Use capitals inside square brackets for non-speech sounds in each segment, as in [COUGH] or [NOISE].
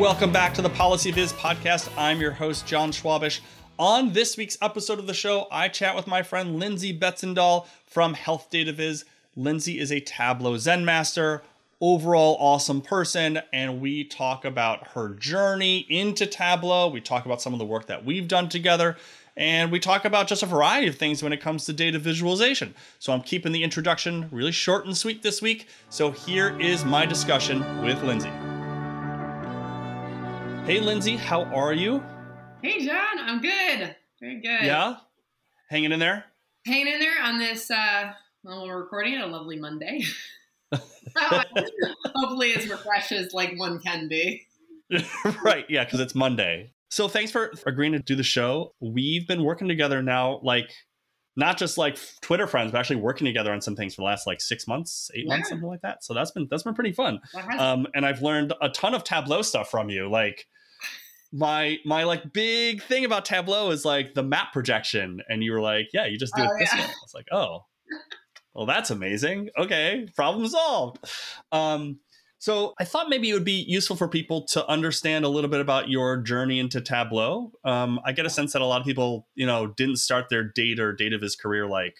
Welcome back to the PolicyViz podcast. I'm your host, John Schwabish. On this week's episode of the show, I chat with my friend Lindsay Betzendahl from Health Data Viz. Lindsay is a Tableau Zen master, overall awesome person, and we talk about her journey into Tableau. We talk about some of the work that we've done together, and we talk about just a variety of things when it comes to data visualization. So I'm keeping the introduction really short and sweet this week. So here is my discussion with Lindsay. Hey, Lindsay, how are you? Hey, John, I'm good. Very good. Yeah? Hanging in there? Hanging in there on this, uh, well, we're recording it a lovely Monday. [LAUGHS] Hopefully, as refreshed as like one can be. [LAUGHS] right, yeah, because it's Monday. So thanks for agreeing to do the show. We've been working together now, like not just like Twitter friends, but actually working together on some things for the last like six months, eight yeah. months, something like that. So that's been that's been pretty fun. Um, and I've learned a ton of Tableau stuff from you, like my my like big thing about Tableau is like the map projection, and you were like, yeah, you just do oh, it this yeah. way. I was like, oh, well, that's amazing. Okay, problem solved. Um, so I thought maybe it would be useful for people to understand a little bit about your journey into Tableau. Um, I get a sense that a lot of people, you know, didn't start their data or data viz career like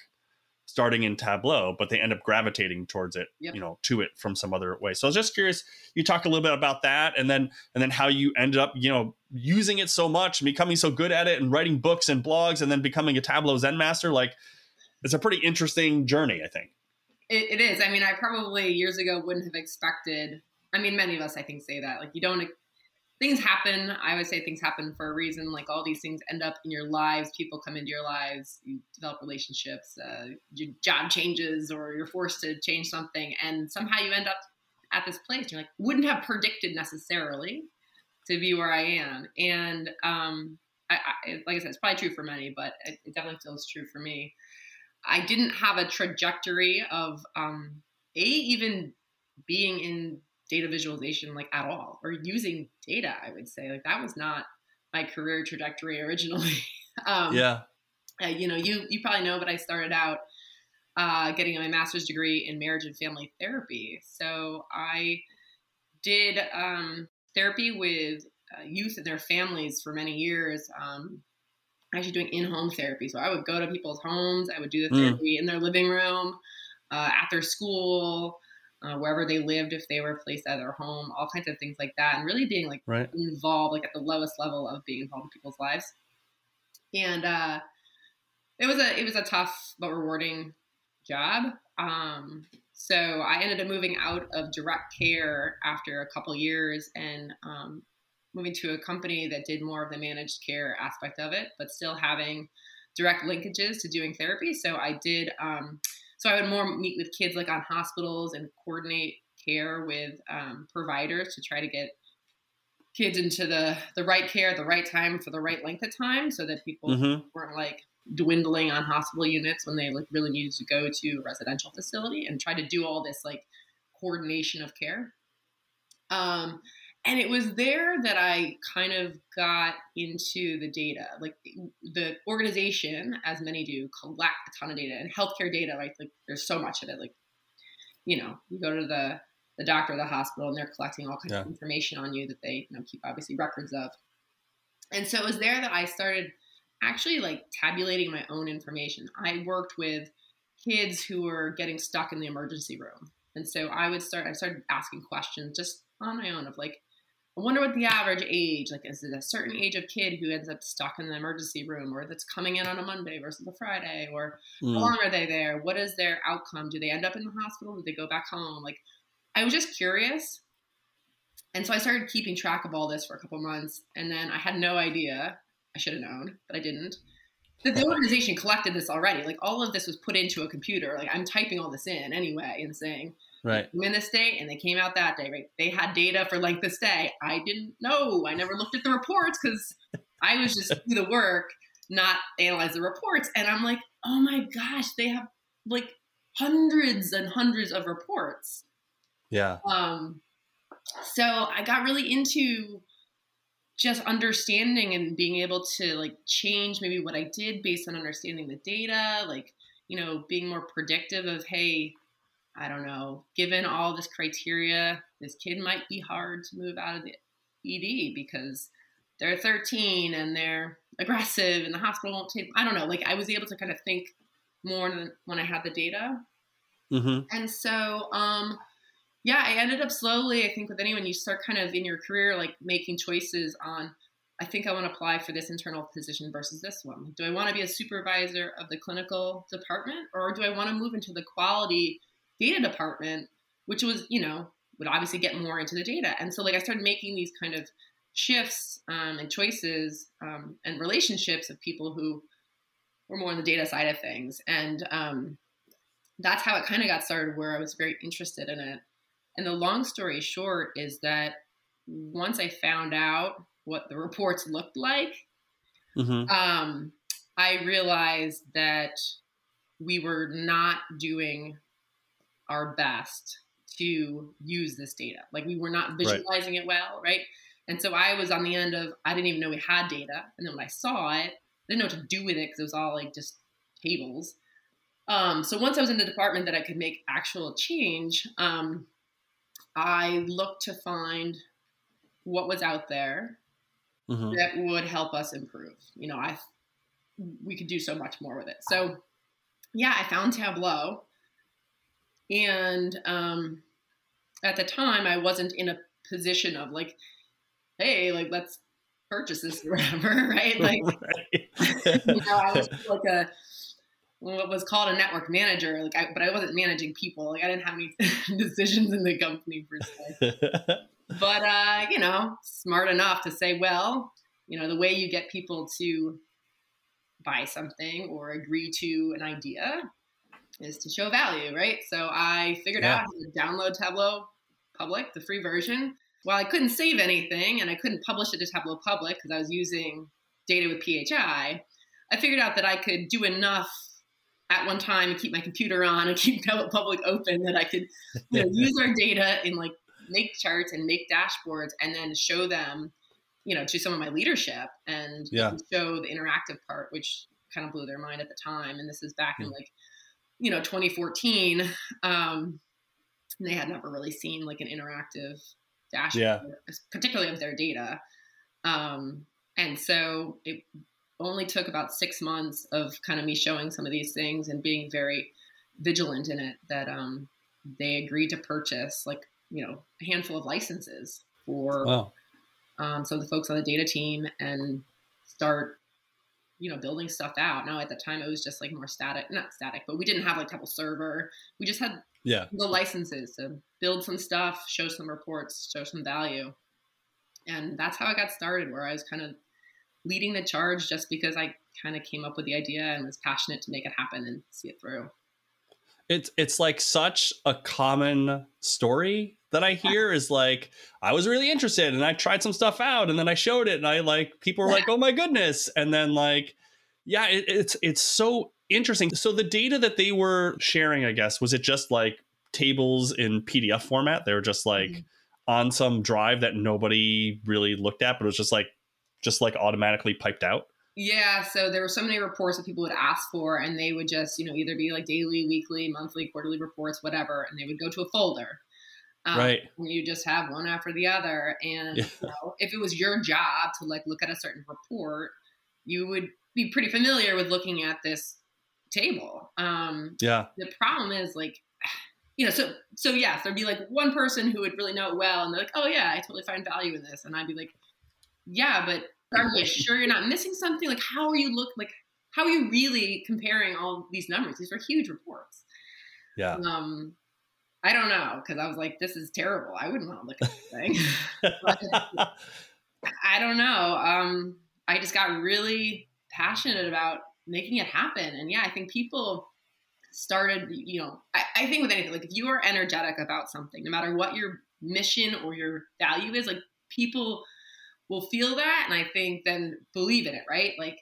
starting in Tableau, but they end up gravitating towards it, yep. you know, to it from some other way. So I was just curious, you talk a little bit about that and then and then how you ended up, you know, using it so much and becoming so good at it and writing books and blogs and then becoming a Tableau Zen master. Like it's a pretty interesting journey, I think. it, it is. I mean, I probably years ago wouldn't have expected I mean, many of us, I think, say that. Like, you don't things happen. I would say things happen for a reason. Like all these things end up in your lives. People come into your lives. You develop relationships. Uh, your job changes, or you're forced to change something, and somehow you end up at this place. You're like, wouldn't have predicted necessarily to be where I am. And um, I, I, like I said, it's probably true for many, but it, it, definitely feels true for me. I didn't have a trajectory of um, a even being in data visualization like at all or using data i would say. Like that was not my career trajectory originally. [LAUGHS] Um, yeah. Uh, you know you you probably know but i started out uh, getting my master's degree in marriage and family therapy. So i did um, therapy with uh, youth and their families for many years. Um, actually doing in-home therapy. So i would go to people's homes i would do the hmm. therapy mm. in their living room uh, at their school uh, wherever they lived, if they were placed at their home, all kinds of things like that, and really being like right. involved, like at the lowest level of being involved in people's lives. And uh, it was a it was a tough but rewarding job. Um, so I ended up moving out of direct care after a couple years and um, moving to a company that did more of the managed care aspect of it, but still having direct linkages to doing therapy. So I did. Um, so I would more meet with kids like on hospitals and coordinate care with um, providers to try to get kids into the the right care at the right time for the right length of time, so that people mm-hmm. weren't like dwindling on hospital units when they like really needed to go to a residential facility and try to do all this like coordination of care. Um, and it was there that I kind of got into the data. Like the organization, as many do, collect a ton of data and healthcare data. Right, like there's so much of it. Like you know, you go to the the doctor the hospital, and they're collecting all kinds yeah. of information on you that they you know keep obviously records of. And so it was there that I started actually like tabulating my own information. I worked with kids who were getting stuck in the emergency room. And so I would start I started asking questions just on my own of like I wonder what the average age, like, is it a certain age of kid who ends up stuck in the emergency room or that's coming in on a Monday versus a Friday? Or mm. how long are they there? What is their outcome? Do they end up in the hospital? Do they go back home? Like, I was just curious. And so I started keeping track of all this for a couple months. And then I had no idea. I should have known, but I didn't. That the organization collected this already. Like, all of this was put into a computer. Like, I'm typing all this in anyway and saying, Right. In this day, and they came out that day. Right. They had data for like this day. I didn't know. I never looked at the reports because I was just do the work, not analyze the reports. And I'm like, oh my gosh, they have like hundreds and hundreds of reports. Yeah. Um. So I got really into just understanding and being able to like change maybe what I did based on understanding the data, like you know, being more predictive of hey I don't know, given all this criteria, this kid might be hard to move out of the ED because they're 13 and they're aggressive and the hospital won't take. I don't know. Like I was able to kind of think more than when I had the data. Mm-hmm. And so, um, yeah, I ended up slowly. I think with anyone, you start kind of in your career like making choices on. I think I want to apply for this internal position versus this one. Do I want to be a supervisor of the clinical department, or do I want to move into the quality data department, which was, you know, would obviously get more into the data. And so, like, I started making these kind of shifts um, and choices um, and relationships of people who were more on the data side of things. And um, that's how it kind of got started, where I was very interested in it. And the long story short is that once I found out what the [LAUGHS] reports looked like, Mm-hmm. um, I realized that we were not doing our best to use this data. Like we were not visualizing it well, right? And so I was on the end of I didn't even know we had data, and then when I saw it, I didn't know what to do with it because it was all like just tables. Um, so once I was in the department that I could make actual change, um, I looked to find what was out there Mm-hmm. that would help us improve. You know, I we could do so much more with it. So yeah, I found Tableau, and um, at the time, I wasn't in a position of like, hey, like let's purchase this [LAUGHS] or whatever, right? [LAUGHS] Like, you know, I was [LAUGHS] like a what was called a network manager, like, I, but I wasn't managing people. Like, I didn't have any decisions in the company per se but uh, you know, smart enough to say, well, you know, the way you get people to buy something or agree to an idea is to show value, right? So I figured Yeah. out how to download Tableau Public, the free version. While I couldn't save anything and I couldn't publish it to Tableau Public because I was using data with PHI, I figured out that I could do enough at one time and keep my computer on and [LAUGHS] keep Tableau Public open that I could you know, [LAUGHS] use our data in like make charts and make dashboards and then show them you know to some of my leadership and Yeah. show the interactive part which kind of blew their mind at the time and this is back in Hmm. like you know 2014 um they had never really seen like an interactive dashboard Yeah. particularly of their data um and so it only took about six months of kind of me showing some of these things and being very vigilant in it that um they agreed to purchase like you know a handful of licenses for wow. um, some of the folks on the data team and start you know building stuff out. Now at the time it was just like more static not static but we didn't have like Tableau server. We just had Yeah. the licenses to build some stuff show some reports show some value. And that's how i got started where i was kind of leading the charge just because i kind of came up with the idea and was passionate to make it happen and see it through It's it's like such a common story that I hear is like I was really interested and I tried some stuff out and then I showed it and I like people were like oh my goodness and then like yeah it, it's it's so interesting. So the data that they were sharing, I guess, was it just like tables in PDF format? They were just like Mhm. on some drive that nobody really looked at, but it was just like just like automatically piped out. Yeah, so there were so many reports that people would ask for, and they would just, you know, either be like daily, weekly, monthly, quarterly reports, whatever, and they would go to a folder. Um, Right. You just have one after the other, and Yeah. you know, if it was your job to like look at a certain report, you would be pretty familiar with looking at this table. Um, Yeah. the problem is like [SIGHS] you know so so yes there'd be like one person who would really know it well and they're like oh yeah i totally find value in this and i'd be like yeah but are you sure you're not missing something like how are you look like how are you really comparing all these numbers these are huge reports Yeah. um i don't know because i was like this is terrible i wouldn't want to look at this thing [LAUGHS] [LAUGHS] But I don't know. Um, I just got really passionate about making it happen. And yeah, I think people started, you know, I, I think with anything, like if you are energetic about something, no matter what your mission or your value is, like people will feel that. And I think then believe in it, right? Like,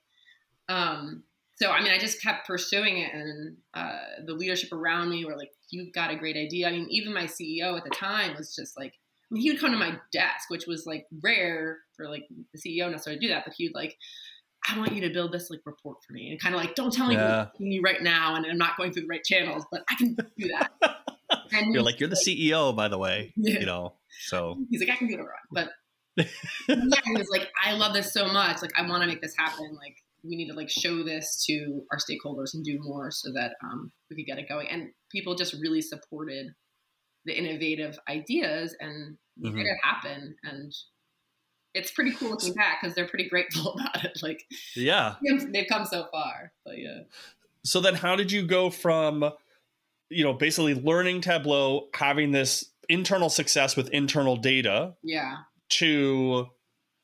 um, so I mean, I just kept pursuing it, and uh, the leadership around me were like, "You've got a great idea." I mean, even my CEO at the time was just like, I mean, he would come to my desk, which was like rare for like the CEO necessarily to do that, but he'd like, I want you to build this like report for me, and kind of like, don't tell me Yeah. you right now, and I'm not going through the right channels, but I can do that. [LAUGHS] And You're like you're the CEO, by the way. Yeah. You know. So he's like, I can do it, but yeah, [LAUGHS] he was like, I love this so much. Like, I want to make this happen. Like, we need to like show this to our stakeholders and do more so that um, we could get it going. And people just really supported the innovative ideas and mm-hmm. made it happen. And it's pretty cool looking back because they're pretty grateful [LAUGHS] about it. Like, yeah, they've come so far. But yeah. So then, how did you go from, you know, basically learning Tableau, having this internal success with internal data, yeah, to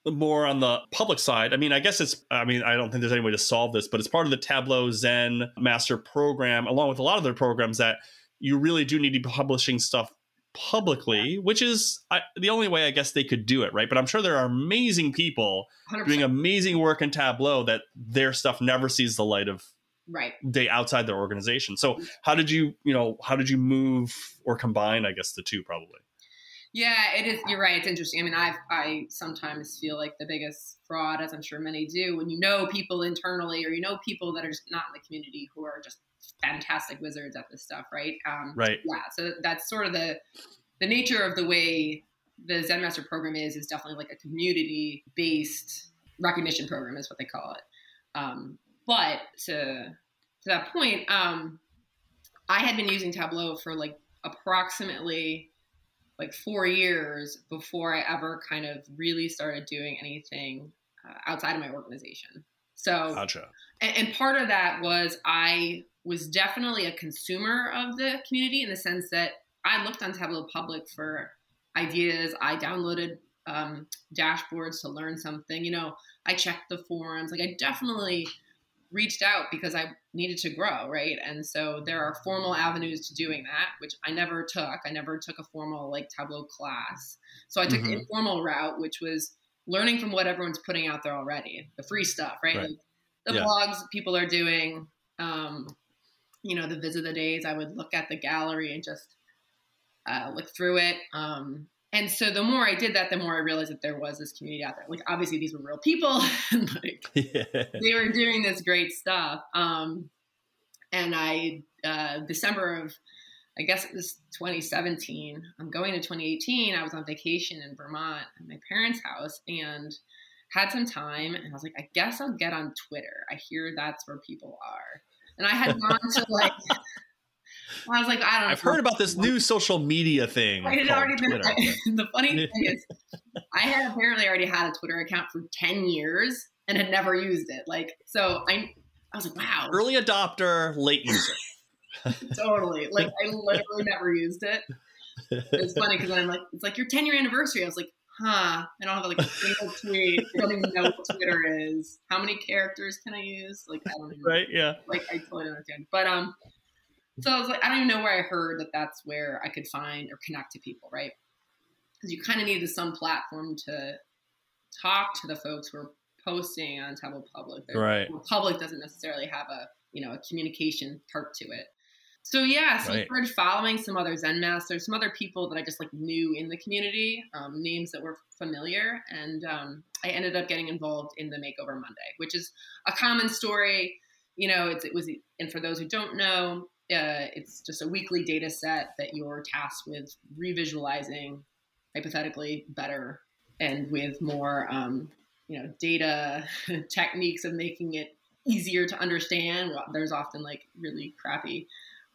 more on the public side. I mean, I guess it's, I mean, I don't think there's any way to solve this, but it's part of the Tableau Zen master program, along with a lot of their programs that you really do need to be publishing stuff publicly, which is I, the only way I guess they could do it, right? But I'm sure there are amazing people 100%. doing amazing work in Tableau that their stuff never sees the light of right day outside their organization. So mm-hmm. how did you, you know, how did you move or combine, I guess, the two probably? Yeah, it is. You're right. It's interesting. I mean, I I sometimes feel like the biggest fraud, as I'm sure many do, when you know people internally or you know people that are just not in the community who are just fantastic wizards at this stuff, right? Um, right. Yeah. So that's sort of the the nature of the way the Zen Master program is. Is definitely like a community based recognition program, is what they call it. Um, but to to that point, um, I had been using Tableau for like approximately like four years before I ever kind of really started doing anything uh, outside of my organization. So, gotcha. and, and part of that was I was definitely a consumer of the community in the sense that I looked on Tableau Public for ideas. I downloaded um, dashboards to learn something. You know, I checked the forums. Like I definitely reached out because I needed to grow, right? And so there are formal avenues to doing that, which I never took. I never took a formal like Tableau class. So I took mm-hmm. the informal route, which was learning from what everyone's putting out there already, the free stuff, right? right. Like the yeah. blogs people are doing, um, you know, the visit the days. I would look at the gallery and just uh, look through it. Um, and so the more I did that, the more I realized that there was this community out there. Like obviously these were real people, [LAUGHS] like [LAUGHS] yeah. they were doing this great stuff. Um, and I uh, December of I guess it was 2017. I'm going to 2018. I was on vacation in Vermont at my parents' house and had some time. And I was like, I guess I'll get on Twitter. I hear that's where people are. And I had gone to like [LAUGHS] I was like, I don't know. I've heard about this new social media thing. I had already been. [LAUGHS] the funny [LAUGHS] thing is, I had apparently already had a Twitter account for ten years and had never used it. Like, so I, I was like, wow. Early adopter, late user. [LAUGHS] totally. Like, I literally never used it. It's funny because I'm like, it's like your 10 year anniversary. I was like, huh, I don't have like a single tweet. I don't even know what Twitter is. How many characters can I use? Like, I don't even. Right. Yeah. Like, I totally don't understand. But um, so I was like, I don't even know where I heard that that's where I could find or connect to people, right? Because you kind of needed some platform to talk to the folks who are posting on Tableau Public. Their, right. Public doesn't necessarily have a you know a communication part to it. So yeah, so right. I started following some other Zen masters, some other people that I just like knew in the community, um, names that were familiar, and um, I ended up getting involved in the Makeover Monday, which is a common story. You know, it was, and for those who don't know, uh, it's just a weekly data set that you're tasked with revisualizing hypothetically better and with more um, you know data [LAUGHS] techniques of making it easier to understand. There's often like really crappy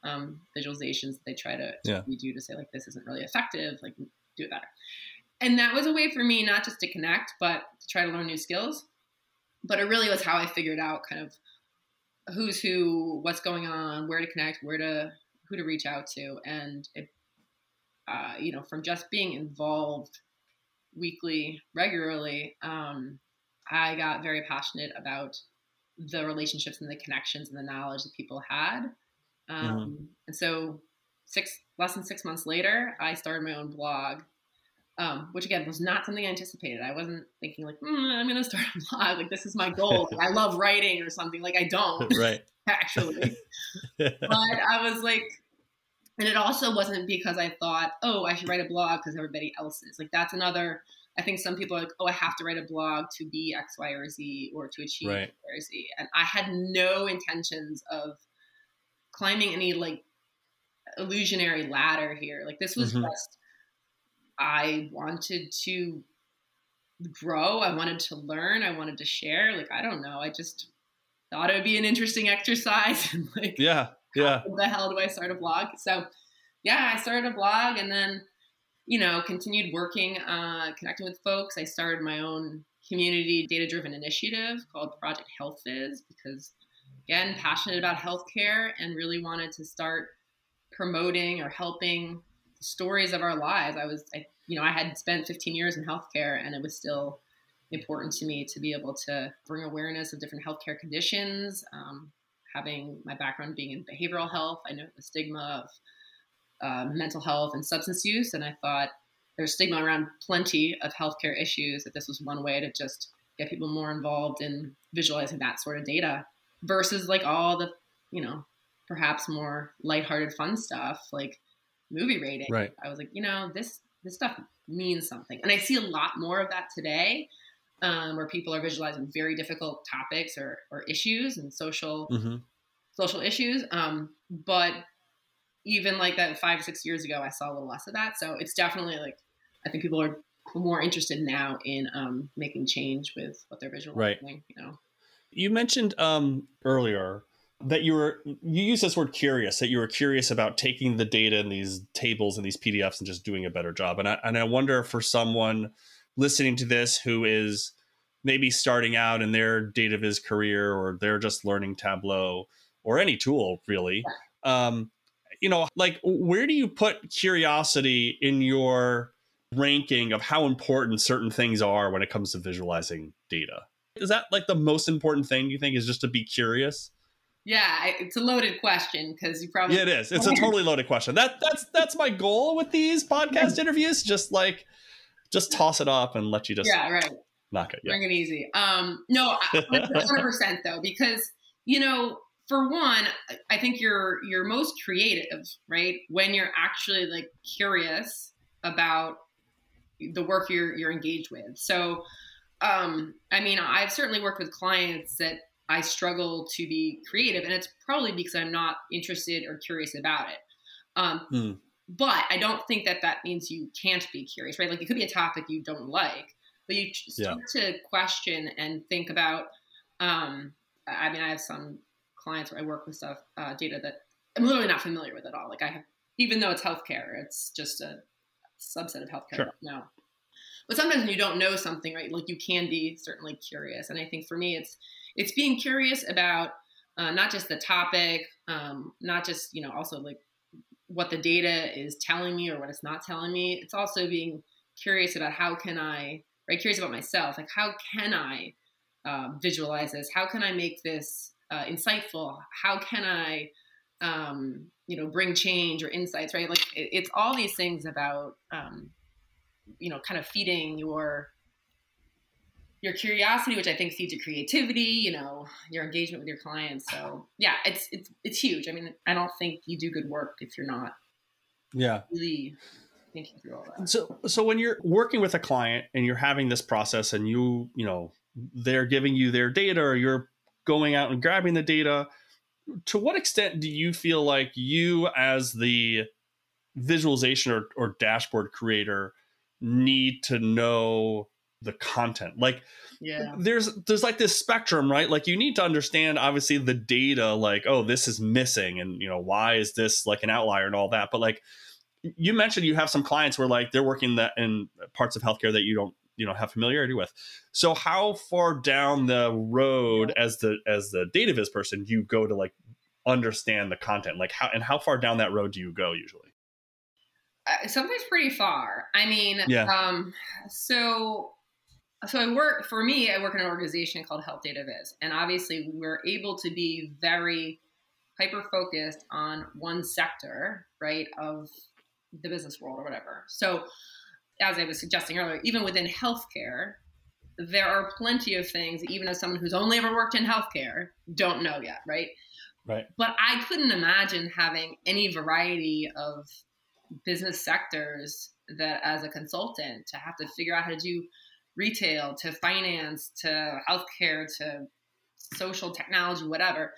um, visualizations that they try to, yeah. do to say like this isn't really effective like do it better. And that was a way for me not just to connect but to try to learn new skills. But it really was how i figured out kind of who's who, what's going on, where to connect, where to who to reach out to, and it, uh, you know, from just being involved weekly, regularly, um, I got very passionate about the relationships and the connections and the knowledge that people had. Um, mm-hmm. And so, six less than six months later, I started my own blog um, which again was not something I anticipated. I wasn't thinking like mm, I'm going to start a blog. [LAUGHS] Like this is my goal. [LAUGHS] Like, I love writing or something. Like I don't [LAUGHS] right actually, but I was like, and it also wasn't because I thought, oh, I should write a blog because everybody else is. Like that's another. I think some people are like, oh, I have to write a blog to be X, Y, or Z or to achieve right. X, Y, or Z. And I had no intentions of climbing any like illusionary ladder here. Like this was mm-hmm. just I wanted to grow. I wanted to learn. I wanted to share. Like, I don't know. I just thought it would be an interesting exercise. [LAUGHS] and like, yeah, yeah. How the hell do I start a blog? So, yeah, I started a blog and then, you know, continued working, uh, connecting with folks. I started my own community data driven initiative called Project Health Viz because, again, passionate about healthcare and really wanted to start promoting or helping stories of our lives. I was, I, you know, I had spent 15 years in healthcare and it was still important to me to be able to bring awareness of different healthcare conditions. Um, having my background being in behavioral health, I know the stigma of uh, mental health and substance use, and I thought there's stigma around plenty of healthcare issues. That this was one way to just get people more involved in visualizing that sort of data versus like all the, you know, perhaps more lighthearted, fun stuff like movie rating. Right. I was like, you know, this this stuff means something, and I see a lot more of that today um, where people are visualizing very difficult topics or, or issues and social mm-hmm. social issues. Um, but even like that five six years ago, I saw a little less of that. So it's definitely like I think people are more interested now in um, making change with what they're visualizing. Right. You know. You mentioned um, earlier that you were you use this word curious that you were curious about taking the data in these tables and these PDFs and just doing a better job. And I and I wonder for someone listening to this who is maybe starting out in their data viz career or they're just learning Tableau or any tool really. Um, you know, like where do you put curiosity in your ranking of how important certain things are when it comes to visualizing data? Is that like the most important thing you think is just to be curious? Yeah, it's a loaded question because you probably yeah, it is. It's a totally loaded question. That that's that's my goal with these podcast interviews. Just like just toss it up and let you just yeah right knock it. Yeah. Bring it easy. Um, no, 100 [LAUGHS] percent though, because you know, for one, I think you're you're most creative, right? When you're actually like curious about the work you're you're engaged with. So, um, I mean, I've certainly worked with clients that I struggle to be creative, and it's probably because I'm not interested or curious about it. Um, mm. But I don't think that that means you can't be curious, right? Like it could be a topic you don't like, but you start yeah. to question and think about. Um, I mean, I have some clients where I work with stuff uh, data that I'm literally not familiar with at all. Like I have, even though it's healthcare, it's just a subset of healthcare. Sure. No, but sometimes when you don't know something, right? Like you can be certainly curious, and I think for me, it's it's being curious about uh, not just the topic, um, not just you know also like what the data is telling me or what it's not telling me. It's also being curious about how can I, right? Curious about myself, like how can I uh, visualize this? How can I make this uh, insightful? How can I, um, you know, bring change or insights, right? Like it, it's all these things about, um, you know, kind of feeding your your curiosity, which I think feeds your creativity, you know, your engagement with your clients. So yeah, it's it's it's huge. I mean, I don't think you do good work if you're not yeah really thinking through all that. So so when you're working with a client and you're having this process and you, you know, they're giving you their data or you're going out and grabbing the data, to what extent do you feel like you as the visualization or, or dashboard creator need to know the content. Like yeah. there's there's like this spectrum right? Like you need to understand obviously the data like oh this is missing and you know why is this like an outlier and all that? But like you mentioned you have some clients where like they're working that in parts of healthcare that you don't you know have familiarity with. So how far down the road as the as the data viz person you go to like understand the content? Like how and how far down that road do you go usually? Uh, sometimes pretty far. I mean yeah. um so so I work for me. I work in an organization called Health Data Viz, and obviously we're able to be very hyper focused on one sector, right, of the business world or whatever. So, as I was suggesting earlier, even within healthcare, there are plenty of things, even as someone who's only ever worked in healthcare, don't know yet, right? Right. But I couldn't imagine having any variety of business sectors that, as a consultant, to have to figure out how to do retail to finance to healthcare to social technology, whatever.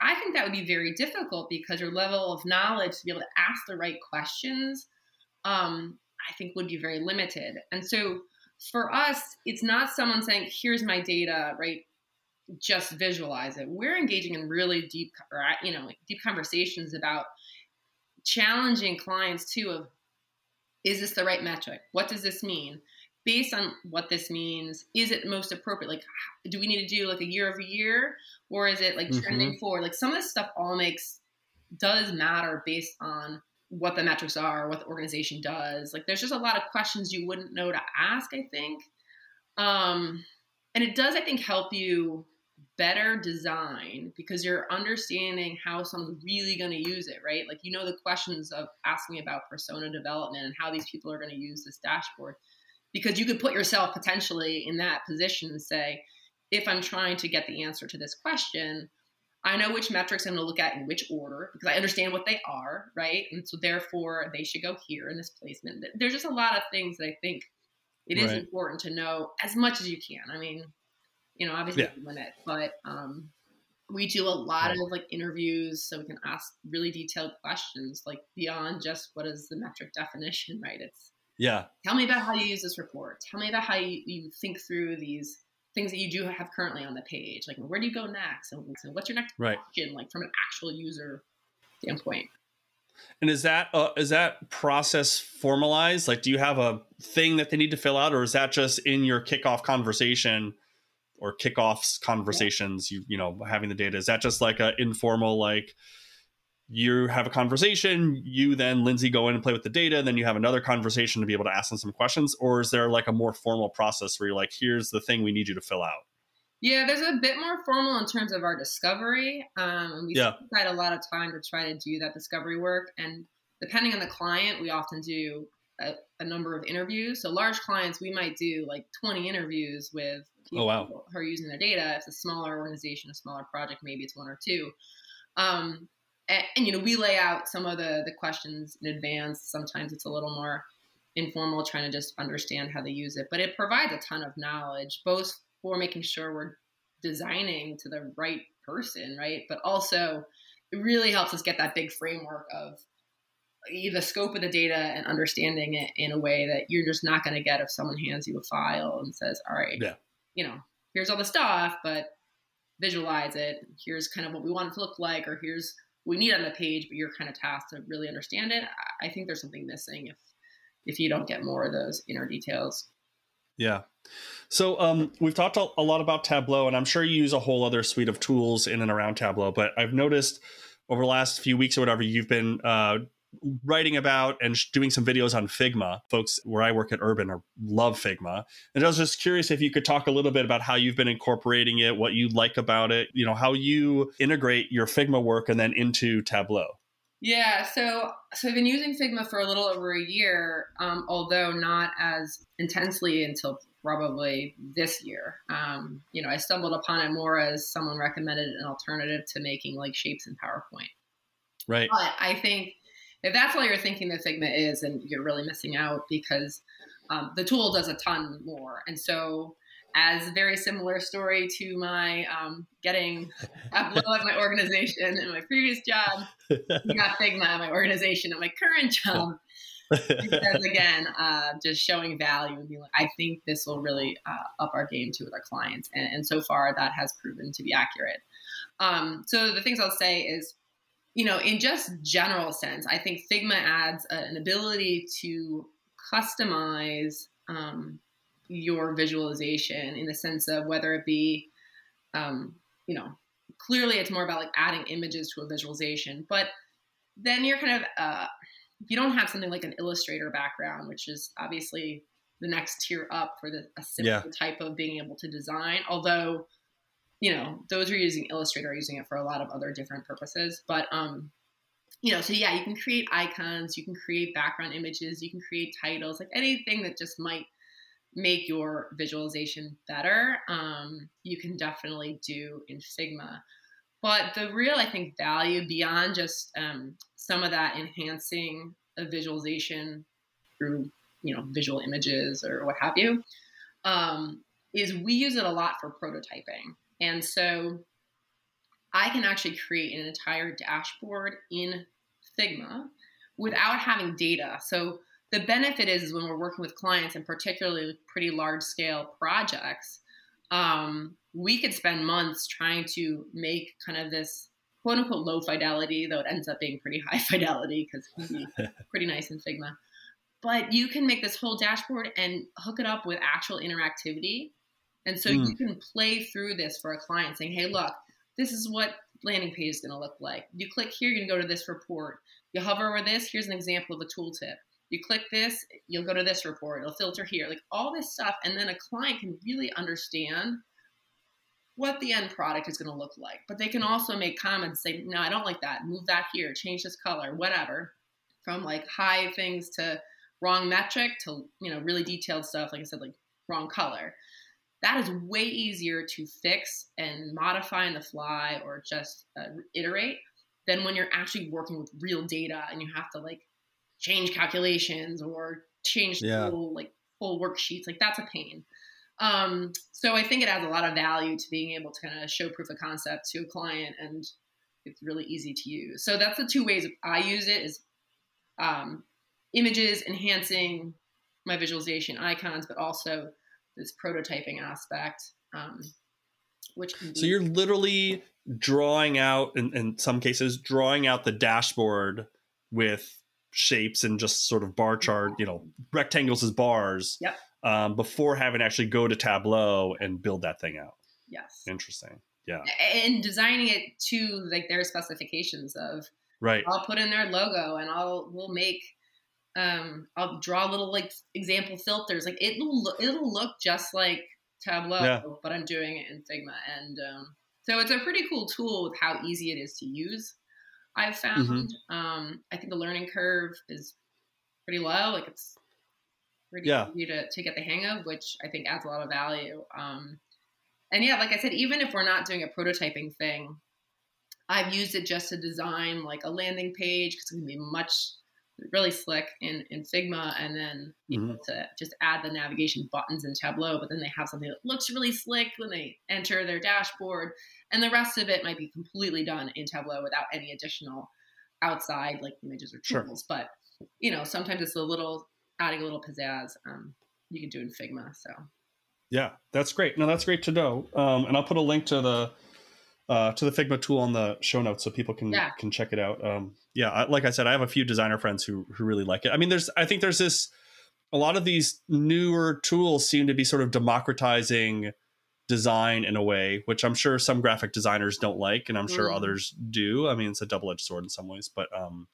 I think that would be very difficult because your level of knowledge to be able to ask the right questions, um, I think would be very limited. And so for us, it's not someone saying, here's my data, right? Just visualize it. We're engaging in really deep, you know, deep conversations about challenging clients too of is this the right metric? What does this mean? Based on what this means, is it most appropriate? Like, do we need to do like a year over year, or is it like mm-hmm. trending forward? Like, some of this stuff all makes does matter based on what the metrics are, what the organization does. Like, there's just a lot of questions you wouldn't know to ask. I think, um, and it does, I think, help you better design because you're understanding how someone's really going to use it, right? Like you know the questions of asking about persona development and how these people are going to use this dashboard because you could put yourself potentially in that position and say, if I'm trying to get the answer to this question, I know which metrics I'm going to look at in which order because I understand what they are, right? And so therefore they should go here in this placement. There's just a lot of things that I think it is right. important to know as much as you can. I mean, you know, obviously yeah. limit, but um, we do a lot right. of like interviews so we can ask really detailed questions, like beyond just what is the metric definition, right? It's yeah. Tell me about how you use this report. Tell me about how you, you think through these things that you do have currently on the page. Like where do you go next? And what's your next right. question? Like from an actual user standpoint. And is that uh, is that process formalized? Like, do you have a thing that they need to fill out, or is that just in your kickoff conversation? or kickoffs conversations you you know having the data is that just like an informal like you have a conversation you then lindsay go in and play with the data and then you have another conversation to be able to ask them some questions or is there like a more formal process where you're like here's the thing we need you to fill out yeah there's a bit more formal in terms of our discovery um, and we yeah. spend a lot of time to try to do that discovery work and depending on the client we often do a, a number of interviews so large clients we might do like 20 interviews with oh, wow. who are using their data. if It's a smaller organization, a smaller project, maybe it's one or two. Um, and, and, you know, we lay out some of the the questions in advance. Sometimes it's a little more informal, trying to just understand how they use it. But it provides a ton of knowledge, both for making sure we're designing to the right person, right? But also, it really helps us get that big framework of the scope of the data and understanding it in a way that you're just not going to get if someone hands you a file and says, "All right, yeah you know, here's all the stuff, but visualize it. Here's kind of what we want it to look like, or here's we need on the page, but you're kind of tasked to really understand it. I think there's something missing if if you don't get more of those inner details. Yeah. So um, we've talked a lot about Tableau, and I'm sure you use a whole other suite of tools in and around Tableau. But I've noticed over the last few weeks or whatever, you've been uh, writing about and doing some videos on Figma. Folks where I work at Urban are, love Figma. And I was just curious if you could talk a little bit about how you've been incorporating it, what you like about it, you know, how you integrate your Figma work and then into Tableau. Yeah, so so I've been using Figma for a little over a year, um, although not as intensely until probably this year. Um, you know, I stumbled upon it more as someone recommended an alternative to making like shapes in PowerPoint. Right. But I think if that's all you're thinking that Figma is, and you're really missing out because um, the tool does a ton more. And so, as a very similar story to my um, getting Tableau at my organization in my previous job, got Figma at my organization at my current job. because [LAUGHS] again, uh, just showing value and being like, I think this will really uh, up our game too with our clients, and, and, so far that has proven to be accurate. Um, so the things I'll say is you know, in just general sense, I think Figma adds a, an ability to customize um, your visualization in the sense of whether it be, um, you know, clearly it's more about like adding images to a visualization, but then you're kind of, uh, you don't have something like an Illustrator background, which is obviously the next tier up for the a simple yeah. type of being able to design. Although you know, those who are using Illustrator are using it for a lot of other different purposes. But um, you know, so yeah, you can create icons, you can create background images, you can create titles, like anything that just might make your visualization better. Um, you can definitely do in Figma. But the real, I think, value beyond just um, some of that enhancing a visualization through, you know, visual images or what have you, um, is we use it a lot for prototyping. And so I can actually create an entire dashboard in Figma without having data. So the benefit is, is when we're working with clients and particularly pretty large scale projects, um, we could spend months trying to make kind of this quote unquote low fidelity, though it ends up being pretty high [LAUGHS] fidelity because it can be [LAUGHS] pretty nice in Figma. But you can make this whole dashboard and hook it up with actual interactivity. And so mm. you can play through this for a client saying, hey, look, this is what landing page is going to look like. You click here, you're going to go to this report. You hover over this, here's an example of a tooltip. You click this, you'll go to this report. It'll filter here, like all this stuff. And then a client can really understand what the end product is going to look like. But they can also make comments, say, no, I don't like that. Move that here, change this color, whatever. From like high things to wrong metric to, you know, really detailed stuff, like I said, like wrong color. That is way easier to fix and modify in the fly or just uh, iterate than when you're actually working with real data and you have to like change calculations or change yeah. full like full worksheets. Like that's a pain. Um, so I think it adds a lot of value to being able to kind of show proof of concept to a client and it's really easy to use. So that's the two ways I use it is um, images enhancing my visualization icons, but also this prototyping aspect, um, which be- so you're literally drawing out in, in some cases drawing out the dashboard with shapes and just sort of bar chart, you know, rectangles as bars. Yep. Um, before having to actually go to Tableau and build that thing out. Yes. Interesting. Yeah. And designing it to like their specifications of right. I'll put in their logo and I'll we'll make um I'll draw little like example filters. Like it'll it'll look just like Tableau, yeah. but I'm doing it in Figma. And um, so it's a pretty cool tool with how easy it is to use. I've found. Mm-hmm. Um, I think the learning curve is pretty low. Like it's pretty yeah. easy to, to get the hang of, which I think adds a lot of value. Um, and yeah, like I said, even if we're not doing a prototyping thing, I've used it just to design like a landing page because it can be much really slick in, in Figma and then mm-hmm. to just add the navigation buttons in Tableau, but then they have something that looks really slick when they enter their dashboard. And the rest of it might be completely done in Tableau without any additional outside like images or tools. Sure. But you know, sometimes it's a little adding a little pizzazz. Um, you can do in Figma. So yeah, that's great. No, that's great to know. Um, and I'll put a link to the uh, to the Figma tool on the show notes so people can yeah. can check it out. Um, yeah, I, like I said, I have a few designer friends who who really like it. I mean, there's I think there's this a lot of these newer tools seem to be sort of democratizing design in a way, which I'm sure some graphic designers don't like, and I'm sure mm. others do. I mean, it's a double edged sword in some ways, but um,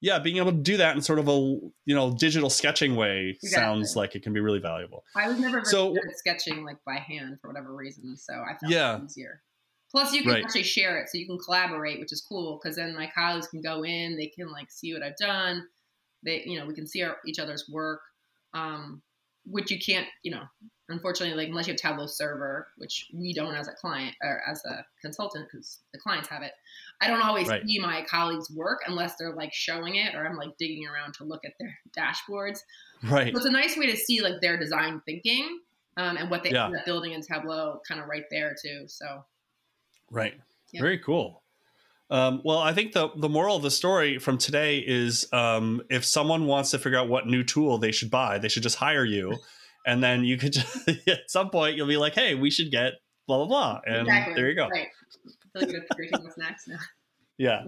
yeah, being able to do that in sort of a you know digital sketching way exactly. sounds like it can be really valuable. I was never so, good at sketching like by hand for whatever reason, so I found yeah. easier. Plus, you can right. actually share it, so you can collaborate, which is cool because then my colleagues can go in, they can like see what I've done. They, you know, we can see our, each other's work, um, which you can't, you know, unfortunately, like unless you have Tableau server, which we don't as a client or as a consultant because the clients have it. I don't always right. see my colleagues' work unless they're like showing it or I'm like digging around to look at their [LAUGHS] dashboards. Right. So it's a nice way to see like their design thinking um, and what they yeah. end up building in Tableau, kind of right there too. So Right. Very cool. Um, well, I think the the moral of the story from today is um, if someone wants to figure out what new tool they should buy, they should just hire you, [LAUGHS] and then you could just, [LAUGHS] at some point you'll be like, "Hey, we should get blah blah blah," and exactly. there you go. Right. what's next now. [LAUGHS] Yeah,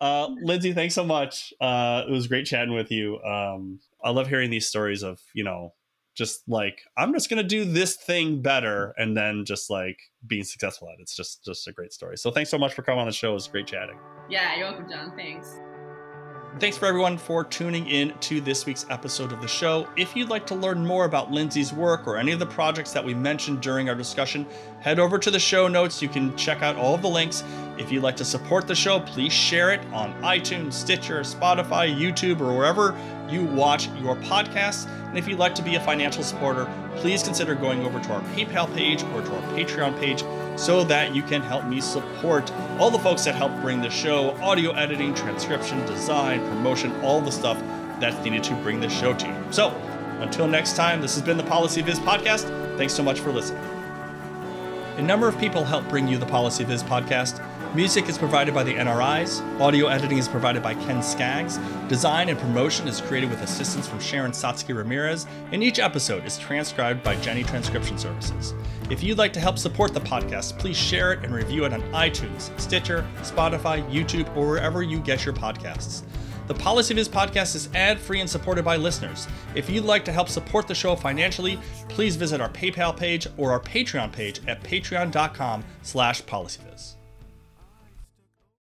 uh, Lindsay, thanks so much. Uh, it was great chatting with you. Um, I love hearing these stories of you know just like i'm just going to do this thing better and then just like being successful at it. It's just just a great story. So thanks so much for coming on the show. It was great chatting. Yeah you're welcome john. Thanks Thanks for everyone for tuning in to this week's episode of the show. If you'd like to learn more about Lindsay's work or any of the projects that we mentioned during our discussion, head over to the show notes. You can check out all of the links. If you'd like to support the show, please share it on iTunes, Stitcher, Spotify, YouTube, or wherever you watch your podcasts. And if you'd like to be a financial supporter, please consider going over to our PayPal page or to our Patreon page so that you can help me support all the folks that help bring the show audio editing, transcription, design, promotion, all the stuff that's needed to bring the show to you. So, until next time, this has been the PolicyViz podcast. Thanks so much for listening. A number of people help bring you the PolicyViz podcast. Music is provided by the NRIs. Audio editing is provided by Ken Skaggs. Design and promotion is created with assistance from Sharon Sotsky Remirez. And each episode is transcribed by Jenny Transcription Services. If you'd like to help support the podcast, please share it and review it on iTunes, Stitcher, Spotify, YouTube, or wherever you get your podcasts. The PolicyViz podcast is ad-free and supported by listeners. If you'd like to help support the show financially, please visit our PayPal page or our Patreon page at patreon.com slash policyviz.